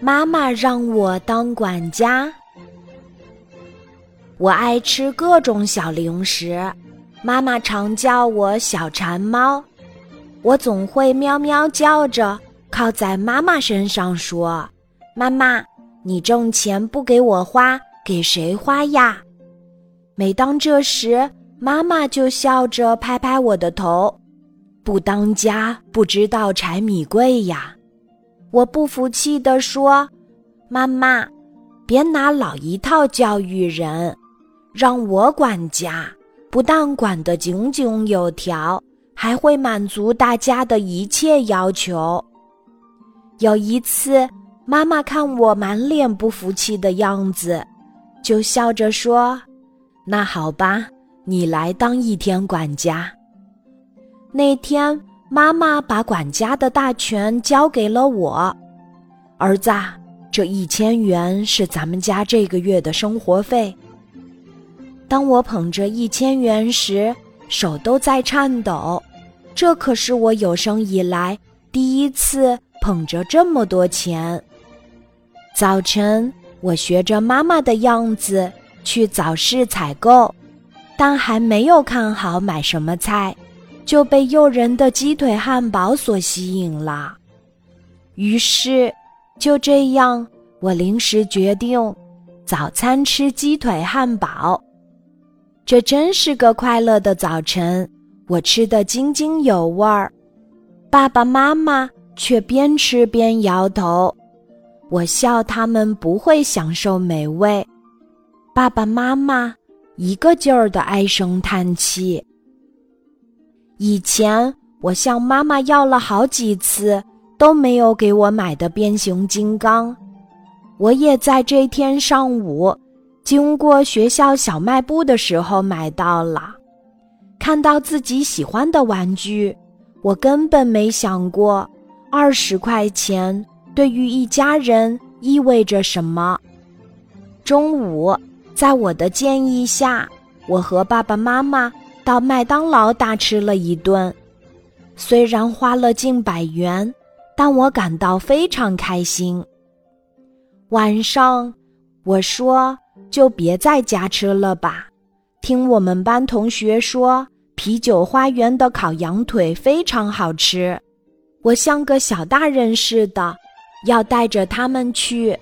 妈妈让我当管家。我爱吃各种小零食，妈妈常叫我小馋猫。我总会喵喵叫着，靠在妈妈身上说：“妈妈，你挣钱不给我花，给谁花呀？”每当这时，妈妈就笑着拍拍我的头：“不当家不知道柴米贵呀。”我不服气地说：“妈妈，别拿老一套教育人，让我管家，不但管得井井有条。”还会满足大家的一切要求。有一次，妈妈看我满脸不服气的样子，就笑着说：“那好吧，你来当一天管家。”那天，妈妈把管家的大权交给了我。儿子，这一千元是咱们家这个月的生活费。当我捧着一千元时，手都在颤抖，这可是我有生以来第一次捧着这么多钱。早晨，我学着妈妈的样子去早市采购，但还没有看好买什么菜，就被诱人的鸡腿汉堡所吸引了。于是，就这样，我临时决定早餐吃鸡腿汉堡。这真是个快乐的早晨，我吃得津津有味儿，爸爸妈妈却边吃边摇头。我笑他们不会享受美味，爸爸妈妈一个劲儿的唉声叹气。以前我向妈妈要了好几次，都没有给我买的变形金刚，我也在这天上午。经过学校小卖部的时候买到了，看到自己喜欢的玩具，我根本没想过二十块钱对于一家人意味着什么。中午，在我的建议下，我和爸爸妈妈到麦当劳大吃了一顿，虽然花了近百元，但我感到非常开心。晚上，我说。就别在家吃了吧。听我们班同学说，啤酒花园的烤羊腿非常好吃。我像个小大人似的，要带着他们去。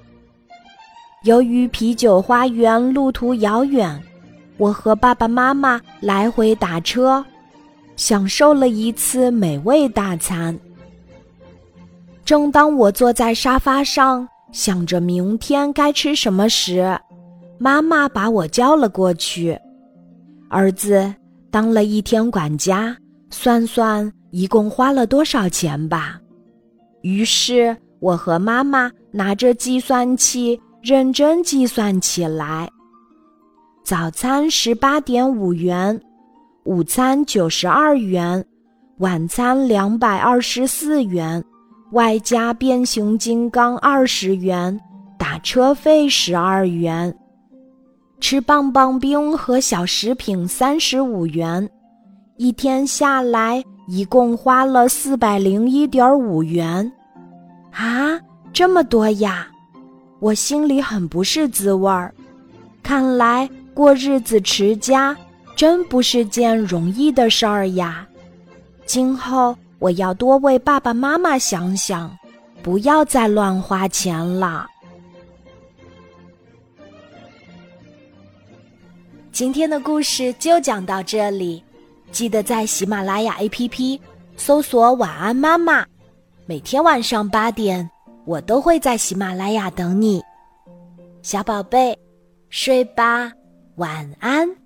由于啤酒花园路途遥远，我和爸爸妈妈来回打车，享受了一次美味大餐。正当我坐在沙发上，想着明天该吃什么时，妈妈把我叫了过去，儿子当了一天管家，算算一共花了多少钱吧。于是我和妈妈拿着计算器认真计算起来：早餐十八点五元，午餐九十二元，晚餐两百二十四元，外加变形金刚二十元，打车费十二元。吃棒棒冰和小食品三十五元，一天下来一共花了四百零一点五元，啊，这么多呀！我心里很不是滋味儿。看来过日子持家真不是件容易的事儿呀。今后我要多为爸爸妈妈想想，不要再乱花钱了。今天的故事就讲到这里，记得在喜马拉雅 APP 搜索“晚安妈妈”，每天晚上八点，我都会在喜马拉雅等你，小宝贝，睡吧，晚安。